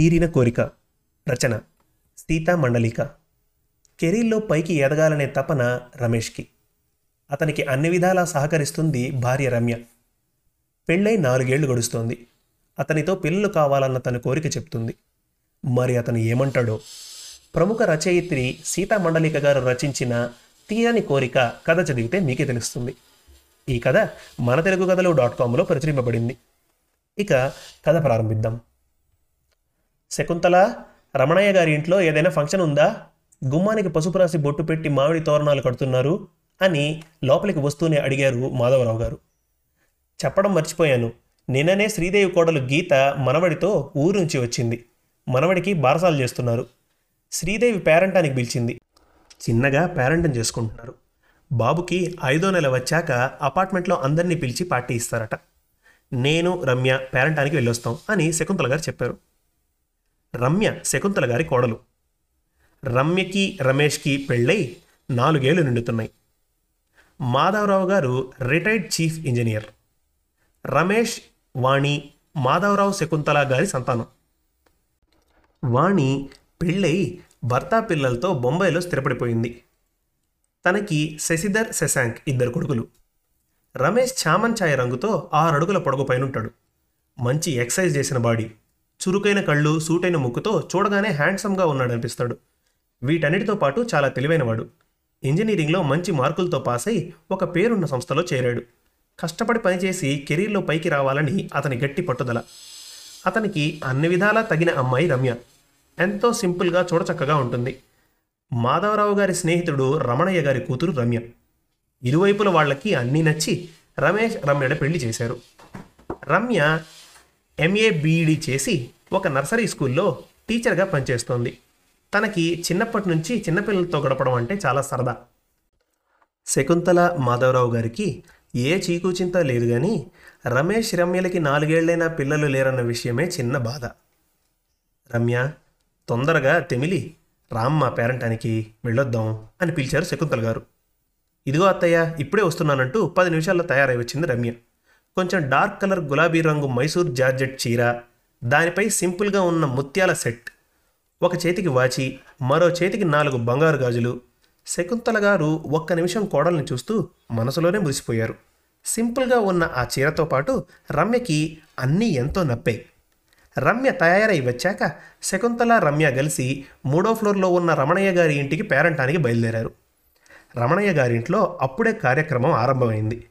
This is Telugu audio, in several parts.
తీరిన కోరిక రచన సీతా మండలిక. కెరీర్లో పైకి ఎదగాలనే తపన రమేష్కి. అతనికి అన్ని విధాలా సహకరిస్తుంది భార్య రమ్య. పెళ్ళై నాలుగేళ్ళు గడుస్తోంది. అతనితో పిల్లలు కావాలన్న తన కోరిక చెప్తుంది. మరి అతను ఏమంటాడో? ప్రముఖ రచయిత్రి సీతా మండలిక గారు రచించిన తీరని కోరిక కథ చదివితే మీకే తెలుస్తుంది. ఈ కథ మన తెలుగు కథలు డాట్ కామ్లో ప్రచురింపబడింది. ఇక కథ ప్రారంభిద్దాం. శకుంతల రమణయ్య గారి ఇంట్లో ఏదైనా ఫంక్షన్ ఉందా? గుమ్మానికి పసుపు రాసి బొట్టు పెట్టి మామిడి తోరణాలు కడుతున్నారు అని లోపలికి వస్తూనే అడిగారు మాధవరావు గారు. చెప్పడం మర్చిపోయాను. నిన్ననే శ్రీదేవి కోడలు గీత మనవడితో ఊరు నుంచి వచ్చింది. మనవడికి బారసాలు చేస్తున్నారు. శ్రీదేవి పేరంటానికి పిలిచింది. చిన్నగా పేరెంటం చేసుకుంటున్నారు. బాబుకి ఐదో నెల వచ్చాక అపార్ట్మెంట్లో అందరినీ పిలిచి పార్టీ ఇస్తారట. నేను రమ్య పేరెంటానికి వెళ్ళొస్తాం అని శకుంతల గారు చెప్పారు. రమ్య శకుంతల గారి కోడలు. రమ్యకి రమేష్కి పెళ్ళై నాలుగేళ్ళు నిండుతున్నాయి. మాధవరావు గారు retired chief engineer. Ramesh Vani Madhavarao Shakuntala గారి సంతానం. వాణి పెళ్ళై భర్త పిల్లలతో బొంబాయిలో స్థిరపడిపోయింది. తనకి శశిధర్ శశాంక్ ఇద్దరు కొడుకులు. రమేష్ చామన్ ఛాయ రంగుతో ఆరు అడుగుల పొడవు పైనుంటాడు. మంచి ఎక్సైజ్ చేసిన బాడీ. చురుకైన కళ్ళు సూటైన ముక్కుతో చూడగానే హ్యాండ్సమ్గా ఉన్నాడనిపిస్తాడు. వీటన్నిటితో పాటు చాలా తెలివైనవాడు. ఇంజనీరింగ్లో మంచి మార్కులతో పాస్ అయి ఒక పేరున్న సంస్థలో చేరాడు. కష్టపడి పనిచేసి కెరీర్లో పైకి రావాలని అతని గట్టి పట్టుదల. అతనికి అన్ని విధాలా తగిన అమ్మాయి రమ్య. ఎంతో సింపుల్గా చూడచక్కగా ఉంటుంది. మాధవరావు గారి స్నేహితుడు రమణయ్య గారి కూతురు రమ్య. ఇరువైపుల వాళ్ళకి అన్నీ నచ్చి రమేష్ రమ్యడ పెళ్ళి చేశారు. రమ్య ఎంఏ బీఈడి చేసి ఒక నర్సరీ స్కూల్లో టీచర్గా పనిచేస్తోంది. తనకి చిన్నప్పటి నుంచి చిన్నపిల్లలతో గడపడం అంటే చాలా సరదా. శకుంతల మాధవరావు గారికి ఏ చీకుచింత లేదు కానీ రమేష్ రమ్యలకి నాలుగేళ్ళైనా పిల్లలు లేరన్న విషయమే చిన్న బాధ. రమ్య తొందరగా తెమిలి రామ్మ పేరంటానికి వెళ్ళొద్దాం అని పిలిచారు శకుంతల గారు. ఇదిగో అత్తయ్య ఇప్పుడే వస్తున్నానంటూ పది నిమిషాల్లో తయారై వచ్చింది రమ్య. కొంచెం డార్క్ కలర్ గులాబీ రంగు మైసూర్ జార్జెట్ చీర దానిపై సింపుల్గా ఉన్న ముత్యాల సెట్. ఒక చేతికి వాచి మరో చేతికి నాలుగు బంగారు గాజులు. శకుంతల గారు ఒక్క నిమిషం కోడల్ని చూస్తూ మనసులోనే మురిసిపోయారు. సింపుల్గా ఉన్న ఆ చీరతో పాటు రమ్యకి అన్నీ ఎంతో నప్పాయి రమ్య తయారై వచ్చాక శకుంతల రమ్య కలిసి మూడో ఫ్లోర్లో ఉన్న రమణయ్య గారి ఇంటికి పేరంటానికి బయలుదేరారు. రమణయ్య గారింట్లో అప్పుడే కార్యక్రమం ఆరంభమైంది.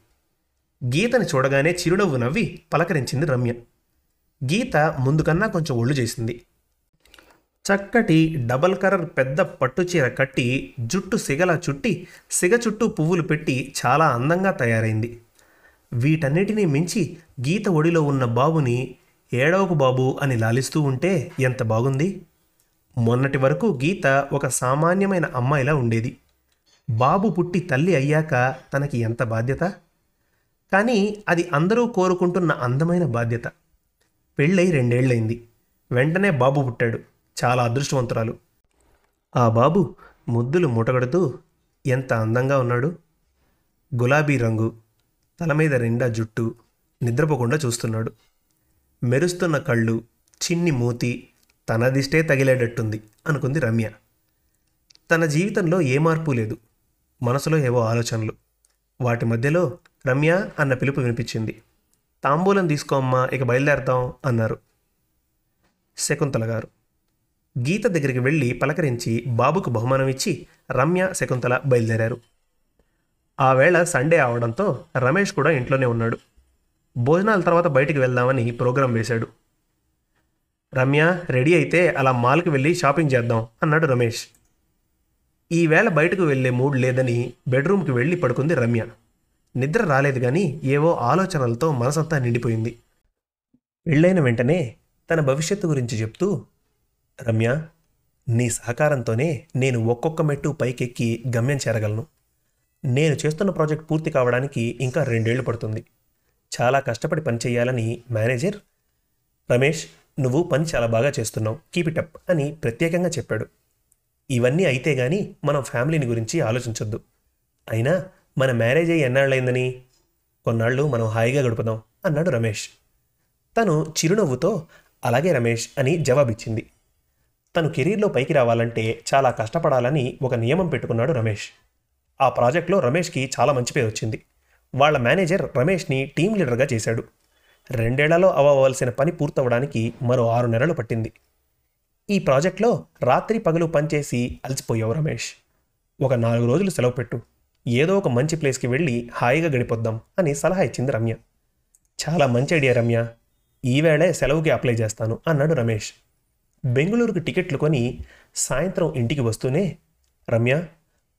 గీతని చూడగానే చిరునవ్వు నవ్వి పలకరించింది రమ్య. గీత ముందుకన్నా కొంచెం ఒళ్ళు చేసింది. చక్కటి డబల్ కలర్ పెద్ద పట్టుచీర కట్టి జుట్టు సిగలా చుట్టి సిగ చుట్టూ పువ్వులు పెట్టి చాలా అందంగా తయారైంది. వీటన్నిటినీ మించి గీత ఒడిలో ఉన్న బాబుని ఏడవకు బాబు అని లాలిస్తూ ఉంటే ఎంత బాగుంది? మొన్నటి వరకు గీత ఒక సామాన్యమైన అమ్మాయిలా ఉండేది. బాబు పుట్టి తల్లి అయ్యాక తనకి ఎంత బాధ్యత? కానీ అది అందరూ కోరుకుంటున్న అందమైన బాధ్యత. పెళ్ళై రెండేళ్ళైంది వెంటనే బాబు పుట్టాడు. చాలా అదృష్టవంతురాలు. ఆ బాబు ముద్దులు మూటగడుతూ ఎంత అందంగా ఉన్నాడు. గులాబీ రంగు తల మీద నిండా జుట్టు నిద్రపోకుండా చూస్తున్నాడు. మెరుస్తున్న కళ్ళు చిన్ని మూతి తనదిష్టే తగిలేటట్టుంది అనుకుంది రమ్య. తన జీవితంలో ఏ మార్పు లేదు. మనసులో ఏవో ఆలోచనలు. వాటి మధ్యలో రమ్య అన్న పిలుపు వినిపించింది. తాంబూలం తీసుకోమ్మా ఇక బయలుదేరతాం అన్నారు. శకుంతల గారు. గీత దగ్గరికి వెళ్ళి పలకరించి బాబుకు బహుమానం ఇచ్చి రమ్య శకుంతల బయలుదేరారు. ఆ వేళ సండే అవడంతో రమేష్ కూడా ఇంట్లోనే ఉన్నాడు. భోజనాల తర్వాత బయటికి వెళ్దామని ప్రోగ్రాం వేశాడు. రమ్య రెడీ అయితే అలా మాల్కి వెళ్ళి షాపింగ్ చేద్దాం అన్నాడు రమేష్. ఈవేళ బయటకు వెళ్ళే మూడ్ లేదని బెడ్రూమ్కి వెళ్ళి పడుకుంది రమ్య. నిద్ర రాలేదు కానీ ఏవో ఆలోచనలతో మనసంతా నిండిపోయింది. పెళ్ళైన వెంటనే తన భవిష్యత్తు గురించి చెప్తూ రమ్య నీ సహకారంతోనే నేను ఒక్కొక్క మెట్టు పైకెక్కి గమ్యం చేరగలను. నేను చేస్తున్న ప్రాజెక్ట్ పూర్తి కావడానికి ఇంకా రెండేళ్ళు పడుతుంది. చాలా కష్టపడి పని చేయాలని మేనేజర్ రమేష్ నువ్వు పని చాలా బాగా చేస్తున్నావు. కీప్ ఇట్ అప్ అని ప్రత్యేకంగా చెప్పాడు. ఇవన్నీ అయితే గాని మనం ఫ్యామిలీని గురించి ఆలోచించొద్దు. అయినా మన మ్యారేజ్ అయ్యి ఎన్నాళ్ళైందని? కొన్నాళ్ళు మనం హాయిగా గడుపుదాం అన్నాడు రమేష్. తను చిరునవ్వుతో అలాగే రమేష్ అని జవాబిచ్చింది. తను కెరీర్లో పైకి రావాలంటే చాలా కష్టపడాలని ఒక నియమం పెట్టుకున్నాడు రమేష్. ఆ ప్రాజెక్ట్లో రమేష్కి చాలా మంచి పేరు వచ్చింది. వాళ్ళ మేనేజర్ రమేష్ని టీం లీడర్గా చేశాడు. రెండేళ్ళలో అవ్వవలసిన పని పూర్తవడానికి మరో ఆరు నెలలు పట్టింది. ఈ ప్రాజెక్ట్లో రాత్రి పగలు పనిచేసి అలసిపోయావు రమేష్. ఒక నాలుగు రోజులు సెలవు పెట్టు. ఏదో ఒక మంచి ప్లేస్కి వెళ్ళి హాయిగా గడిపొద్దాం అని సలహా ఇచ్చింది రమ్య. చాలా మంచి ఐడియా రమ్య. ఈవేళే సెలవుకి అప్లై చేస్తాను అన్నాడు రమేష్. బెంగళూరుకి టికెట్లు కొని సాయంత్రం ఇంటికి వస్తూనే రమ్య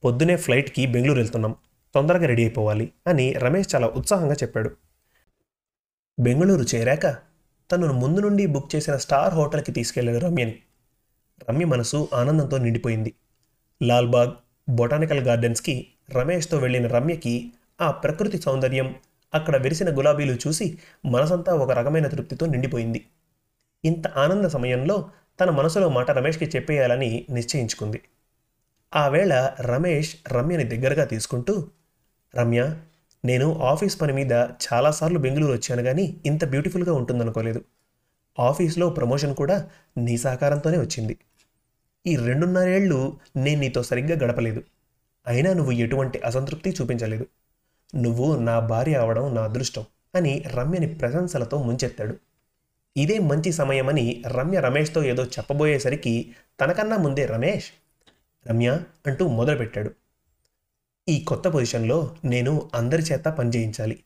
పొద్దునే ఫ్లైట్కి బెంగళూరు వెళ్తున్నాం. తొందరగా రెడీ అయిపోవాలి అని రమేష్ చాలా ఉత్సాహంగా చెప్పాడు. బెంగళూరు చేరాక తనను ముందు నుండి బుక్ చేసిన స్టార్ హోటల్కి తీసుకెళ్ళాడు రమ్యని. రమ్య మనసు ఆనందంతో నిండిపోయింది. లాల్బాగ్ బొటానికల్ గార్డెన్స్కి రమేష్తో వెళ్ళిన రమ్యకి ఆ ప్రకృతి సౌందర్యం అక్కడ విరిసిన గులాబీలు చూసి మనసంతా ఒక రకమైన తృప్తితో నిండిపోయింది. ఇంత ఆనంద సమయంలో తన మనసులో మాట రమేష్కి చెప్పేయాలని నిశ్చయించుకుంది. ఆ వేళ రమేష్ రమ్యని దగ్గరగా తీసుకుంటూ రమ్య నేను ఆఫీస్ పని మీద చాలాసార్లు బెంగళూరు వచ్చాను కానీ ఇంత బ్యూటిఫుల్గా ఉంటుందనుకోలేదు. ఆఫీస్లో ప్రమోషన్ కూడా నీ సహకారంతోనే వచ్చింది. ఈ రెండున్నరేళ్ళు నేను నీతో సరిగ్గా గడపలేదు. అయినా నువ్వు ఎటువంటి అసంతృప్తి చూపించలేదు. నువ్వు నా భార్య అవడం నా అదృష్టం అని రమ్యని ప్రశంసలతో ముంచెత్తాడు. ఇదే మంచి సమయమని రమ్య రమేష్తో ఏదో చెప్పబోయేసరికి తనకన్నా ముందే రమేష్ రమ్య అంటూ మొదలుపెట్టాడు. ఈ కొత్త పొజిషన్లో నేను అందరి చేత పనిచేయించాలి.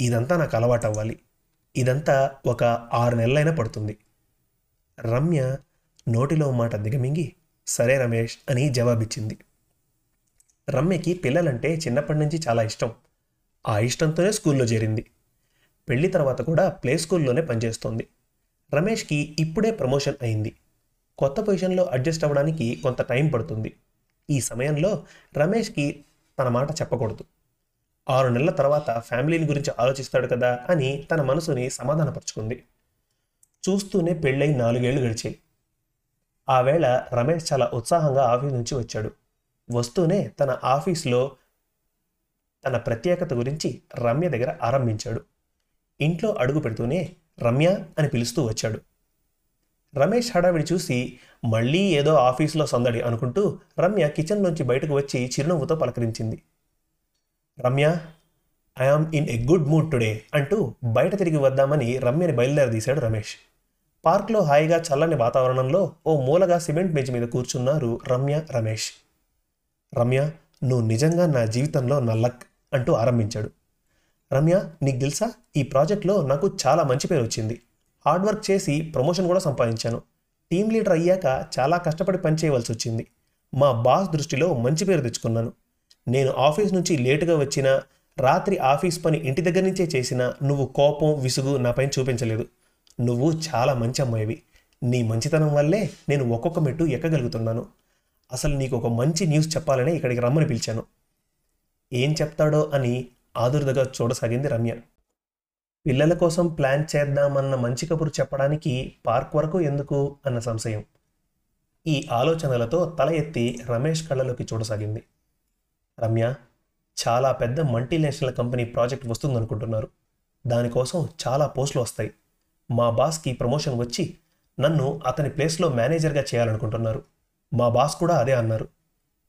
ఇదంతా నాకు అలవాటు అవ్వాలి ఇదంతా ఒక ఆరు నెలలైనా పడుతుంది. రమ్య నోటిలో మాట దిగమింగి సరే రమేష్ అని జవాబిచ్చింది. రమ్యకి పిల్లలంటే చిన్నప్పటి నుంచి చాలా ఇష్టం. ఆ ఇష్టంతోనే స్కూల్లో చేరింది. పెళ్ళి తర్వాత కూడా ప్లే స్కూల్లోనే పనిచేస్తోంది. రమేష్కి ఇప్పుడే ప్రమోషన్ అయింది. కొత్త పొజిషన్లో అడ్జస్ట్ అవ్వడానికి కొంత టైం పడుతుంది. ఈ సమయంలో రమేష్కి తన మాట చెప్పకూడదు. ఆరు నెలల తర్వాత ఫ్యామిలీని గురించి ఆలోచిస్తాడు కదా అని తన మనసుని సమాధానపరుచుకుంది. చూస్తూనే పెళ్ళై నాలుగేళ్ళు గడిచాయి. ఆవేళ రమేష్ చాలా ఉత్సాహంగా ఆఫీస్ నుంచి వచ్చాడు. వస్తూనే తన ఆఫీస్లో తన ప్రత్యేకత గురించి రమ్య దగ్గర ఆరంభించాడు. ఇంట్లో అడుగు పెడుతూనే రమ్య అని పిలుస్తూ వచ్చాడు. రమేష్ హడావిడి చూసి మళ్ళీ ఏదో ఆఫీస్లో సందడి అనుకుంటూ రమ్య కిచెన్ నుంచి బయటకు వచ్చి చిరునవ్వుతో పలకరించింది. Ramya I am in a good mood today అంటూ బయట తిరిగి వద్దామని రమ్యని బయలుదేరదీశాడు రమేష్. పార్క్లో హాయిగా చల్లని వాతావరణంలో ఓ మూలగా సిమెంట్ బెంచ్ మీద కూర్చున్నారు రమ్య రమేష్. రమ్య నువ్వు నిజంగా నా జీవితంలో నా లక్ అంటూ ఆరంభించాడు. రమ్య నీకు తెలుసా? ఈ ప్రాజెక్ట్లో నాకు చాలా మంచి పేరు వచ్చింది. హార్డ్ వర్క్ చేసి ప్రమోషన్ కూడా సంపాదించాను. టీం లీడర్ అయ్యాక చాలా కష్టపడి పనిచేయవలసి వచ్చింది. మా బాస్ దృష్టిలో మంచి పేరు తెచ్చుకున్నాను. నేను ఆఫీస్ నుంచి లేటుగా వచ్చినా రాత్రి ఆఫీస్ పని ఇంటి దగ్గర నుంచే చేసినా నువ్వు కోపం విసుగు నాపైన చూపించలేదు. నువ్వు చాలా మంచి అమ్మాయివి. నీ మంచితనం వల్లే నేను ఒక్కొక్క మెట్టు ఎక్కగలుగుతున్నాను. అసలు నీకు ఒక మంచి న్యూస్ చెప్పాలని ఇక్కడికి రమ్మని పిలిచాను. ఏం చెప్తాడో అని ఆదుర్దగా చూడసాగింది రమ్య. పిల్లల కోసం ప్లాన్ చేద్దామన్న మంచి కబురు చెప్పడానికి పార్క్ వరకు ఎందుకు? అన్న సంశయం. ఈ ఆలోచనలతో తల ఎత్తి రమేష్ కళ్ళలోకి చూడసాగింది. రమ్య చాలా పెద్ద మల్టీనేషనల్ కంపెనీ ప్రాజెక్ట్ వస్తుందనుకుంటున్నారు. దానికోసం చాలా పోస్టులు వస్తాయి. మా బాస్కి ప్రమోషన్ వచ్చి నన్ను అతని ప్లేస్లో మేనేజర్గా చేయాలనుకుంటున్నారు. మా బాస్ కూడా అదే అన్నారు.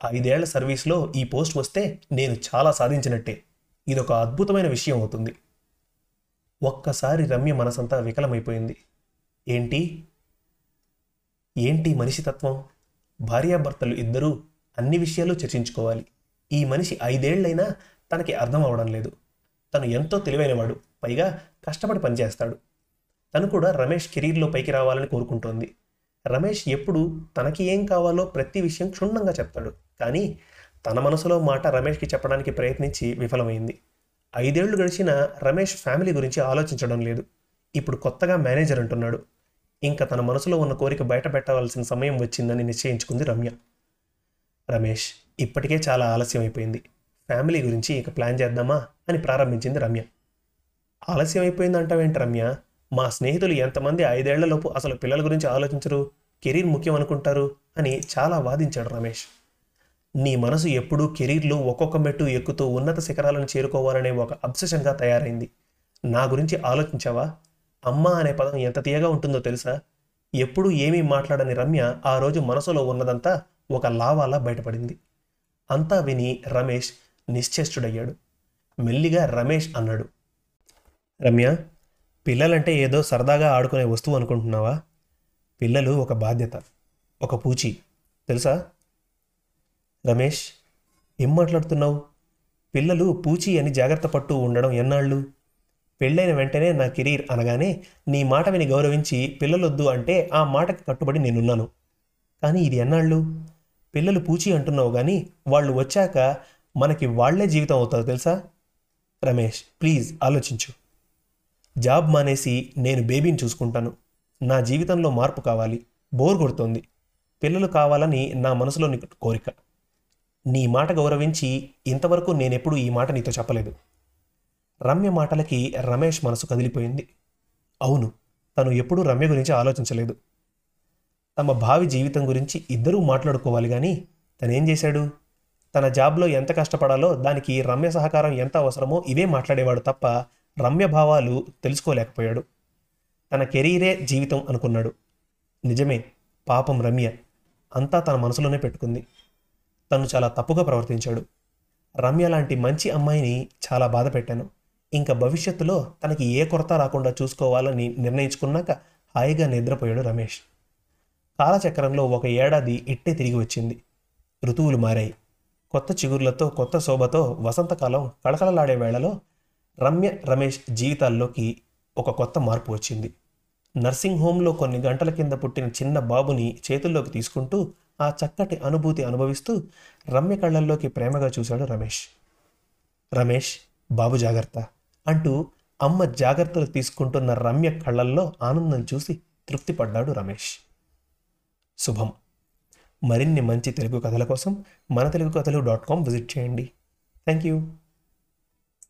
ఐదేళ్ళ సర్వీస్లో ఈ పోస్ట్ వస్తే నేను చాలా సాధించినట్టే. ఇదొక అద్భుతమైన విషయం అవుతుంది. ఒక్కసారి రమ్య మనసంతా వికలమైపోయింది. ఏంటి? ఏంటి మనిషి తత్వం? భార్యాభర్తలు ఇద్దరూ అన్ని విషయాలు చర్చించుకోవాలి. ఈ మనిషి ఐదేళ్ళైనా తనకి అర్థం అవడం లేదు. తను ఎంతో తెలివైనవాడు. పైగా కష్టపడి పనిచేస్తాడు. తను కూడా రమేష్ కెరీర్లో పైకి రావాలని కోరుకుంటోంది. రమేష్ ఎప్పుడు తనకి ఏం కావాలో ప్రతి విషయం క్షుణ్ణంగా చెప్తాడు. కానీ తన మనసులో మాట రమేష్కి చెప్పడానికి ప్రయత్నించి విఫలమైంది. ఐదేళ్ళు గడిచిన రమేష్ ఫ్యామిలీ గురించి ఆలోచించడం లేదు. ఇప్పుడు కొత్తగా మేనేజర్ అంటున్నాడు. ఇంకా తన మనసులో ఉన్న కోరిక బయట పెట్టవలసిన సమయం వచ్చిందని నిశ్చయించుకుంది రమ్య. రమేష్ ఇప్పటికే చాలా ఆలస్యం అయిపోయింది ఫ్యామిలీ గురించి ఇక ప్లాన్ చేద్దామా అని ప్రారంభించింది రమ్య. ఆలస్యం అయిపోయింది అంటావేంటి రమ్య? మా స్నేహితులు ఎంతమంది ఐదేళ్ళలోపు అసలు పిల్లల గురించి ఆలోచించరు? కెరీర్ ముఖ్యం అనుకుంటారు? అని చాలా వాదించాడు రమేష్. నీ మనసు ఎప్పుడూ కెరీర్లో ఒక్కొక్క మెట్టు ఎక్కుతూ ఉన్నత శిఖరాలను చేరుకోవాలనే ఒక అబ్సెషన్గా తయారైంది. నా గురించి ఆలోచించావా? అమ్మ అనే పదం ఎంత తీయగా ఉంటుందో తెలుసా? ఎప్పుడూ ఏమీ మాట్లాడని రమ్య ఆ రోజు మనసులో ఉన్నదంతా ఒక లావాలా బయటపడింది. అంతా విని రమేష్ నిశ్చేష్టుడయ్యాడు. మెల్లిగా రమేష్ అన్నాడు. రమ్య పిల్లలంటే ఏదో సరదాగా ఆడుకునే వస్తువు అనుకుంటున్నావా? పిల్లలు ఒక బాధ్యత ఒక పూచి. తెలుసా? రమేష్ ఏం మాట్లాడుతున్నావు? పిల్లలు పూచి అని జాగ్రత్త పట్టు ఉండడం ఎన్నాళ్ళు? పెళ్ళైన వెంటనే నా కెరీర్ అనగానే నీ మాట విని గౌరవించి పిల్లలొద్దు అంటే ఆ మాటకి కట్టుబడి నేనున్నాను. కానీ ఇది ఎన్నాళ్ళు? పిల్లలు పూచి అంటున్నావు కానీ వాళ్ళు వచ్చాక మనకి వాళ్ళే జీవితం అవుతారు తెలుసా? రమేష్ ప్లీజ్ ఆలోచించు. జాబ్ మానేసి నేను బేబీని చూసుకుంటాను. నా జీవితంలో మార్పు కావాలి. బోర్ కొడుతోంది. పిల్లలు కావాలని నా మనసులోని కోరిక. నీ మాట గౌరవించి ఇంతవరకు నేనెప్పుడు ఈ మాట నీతో చెప్పలేదు. రమ్య మాటలకి రమేష్ మనసు కదిలిపోయింది. అవును తను ఎప్పుడూ రమ్య గురించి ఆలోచించలేదు. తమ భావి జీవితం గురించి ఇద్దరూ మాట్లాడుకోవాలి కానీ తనేం చేశాడు? తన జాబ్లో ఎంత కష్టపడాలో దానికి రమ్య సహకారం ఎంత అవసరమో ఇవే మాట్లాడేవాడు తప్ప రమ్య భావాలు తెలుసుకోలేకపోయాడు. తన కెరీరే జీవితం అనుకున్నాడు. నిజమే పాపం రమ్య అంతా తన మనసులోనే పెట్టుకుంది. తను చాలా తప్పుగా ప్రవర్తించాడు. రమ్య లాంటి మంచి అమ్మాయిని చాలా బాధ పెట్టాను. ఇంకా భవిష్యత్తులో తనకి ఏ కొరత రాకుండా చూసుకోవాలని నిర్ణయించుకున్నాక హాయిగా నిద్రపోయాడు రమేష్. కాలచక్రంలో ఒక ఏడాది ఇట్టే తిరిగి వచ్చింది. ఋతువులు మారాయి. కొత్త చిగుర్లతో కొత్త శోభతో వసంతకాలం కళకళలాడే వేళలో రమ్య రమేష్ జీవితాల్లోకి ఒక కొత్త మార్పు వచ్చింది. నర్సింగ్ హోంలో కొన్ని గంటల కింద పుట్టిన చిన్న బాబుని చేతుల్లోకి తీసుకుంటూ ఆ చక్కటి అనుభూతి అనుభవిస్తూ రమ్య కళ్ళల్లోకి ప్రేమగా చూశాడు రమేష్. రమేష్ బాబు జాగ్రత్త అంటూ అమ్మ జాగ్రత్తలు తీసుకుంటున్న రమ్య కళ్ళల్లో ఆనందం చూసి తృప్తిపడ్డాడు రమేష్. శుభం. మరిన్ని మంచి తెలుగు కథల కోసం మన తెలుగు కథలు డాట్ కామ్ విజిట్ చేయండి. Thank you